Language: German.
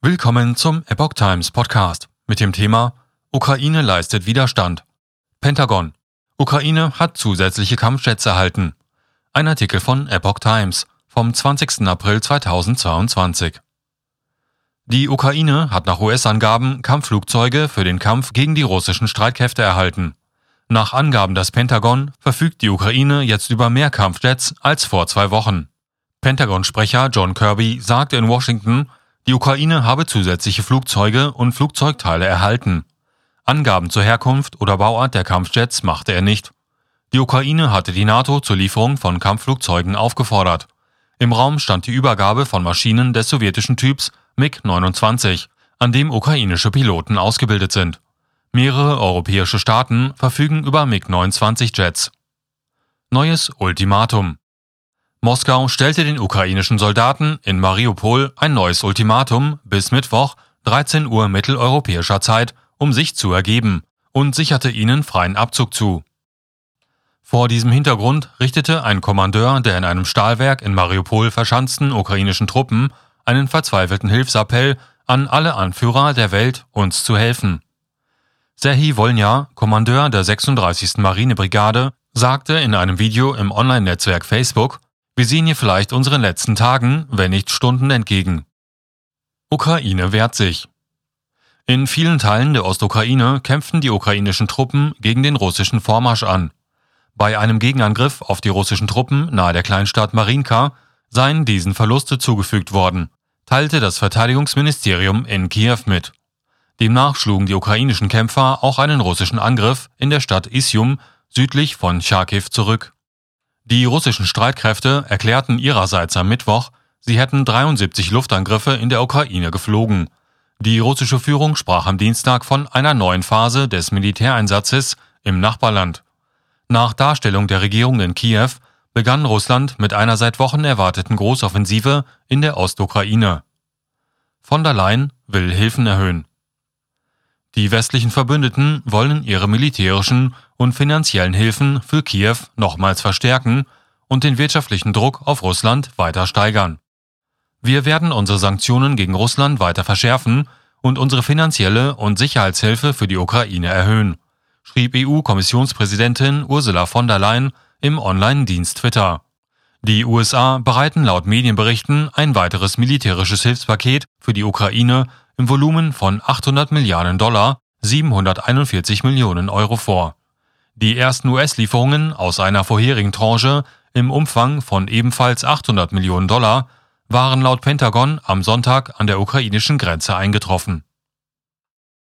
Willkommen zum Epoch Times Podcast mit dem Thema Ukraine leistet Widerstand. Pentagon. Ukraine hat zusätzliche Kampfjets erhalten. Ein Artikel von Epoch Times vom 20. April 2022. Die Ukraine hat nach US-Angaben Kampfflugzeuge für den Kampf gegen die russischen Streitkräfte erhalten. Nach Angaben des Pentagon verfügt die Ukraine jetzt über mehr Kampfjets als vor zwei Wochen. Pentagon-Sprecher John Kirby sagte in Washington, die Ukraine habe zusätzliche Flugzeuge und Flugzeugteile erhalten. Angaben zur Herkunft oder Bauart der Kampfjets machte er nicht. Die Ukraine hatte die NATO zur Lieferung von Kampfflugzeugen aufgefordert. Im Raum stand die Übergabe von Maschinen des sowjetischen Typs MiG-29, an dem ukrainische Piloten ausgebildet sind. Mehrere europäische Staaten verfügen über MiG-29-Jets. Neues Ultimatum. Moskau stellte den ukrainischen Soldaten in Mariupol ein neues Ultimatum bis Mittwoch 13 Uhr mitteleuropäischer Zeit, um sich zu ergeben, und sicherte ihnen freien Abzug zu. Vor diesem Hintergrund richtete ein Kommandeur der in einem Stahlwerk in Mariupol verschanzten ukrainischen Truppen einen verzweifelten Hilfsappell an alle Anführer der Welt, uns zu helfen. Serhii Wolnja, Kommandeur der 36. Marinebrigade, sagte in einem Video im Online-Netzwerk Facebook, wir sehen hier vielleicht unseren letzten Tagen, wenn nicht Stunden entgegen. Ukraine wehrt sich. In vielen Teilen der Ostukraine kämpften die ukrainischen Truppen gegen den russischen Vormarsch an. Bei einem Gegenangriff auf die russischen Truppen nahe der Kleinstadt Marinka seien diesen Verluste zugefügt worden, teilte das Verteidigungsministerium in Kiew mit. Demnach schlugen die ukrainischen Kämpfer auch einen russischen Angriff in der Stadt Isium südlich von Charkiw zurück. Die russischen Streitkräfte erklärten ihrerseits am Mittwoch, sie hätten 73 Luftangriffe in der Ukraine geflogen. Die russische Führung sprach am Dienstag von einer neuen Phase des Militäreinsatzes im Nachbarland. Nach Darstellung der Regierung in Kiew begann Russland mit einer seit Wochen erwarteten Großoffensive in der Ostukraine. Von der Leyen will Hilfen erhöhen. Die westlichen Verbündeten wollen ihre militärischen und finanziellen Hilfen für Kiew nochmals verstärken und den wirtschaftlichen Druck auf Russland weiter steigern. Wir werden unsere Sanktionen gegen Russland weiter verschärfen und unsere finanzielle und Sicherheitshilfe für die Ukraine erhöhen, schrieb EU-Kommissionspräsidentin Ursula von der Leyen im Online-Dienst Twitter. Die USA bereiten laut Medienberichten ein weiteres militärisches Hilfspaket für die Ukraine im Volumen von 800 Milliarden Dollar, 741 Millionen Euro vor. Die ersten US-Lieferungen aus einer vorherigen Tranche im Umfang von ebenfalls 800 Millionen Dollar waren laut Pentagon am Sonntag an der ukrainischen Grenze eingetroffen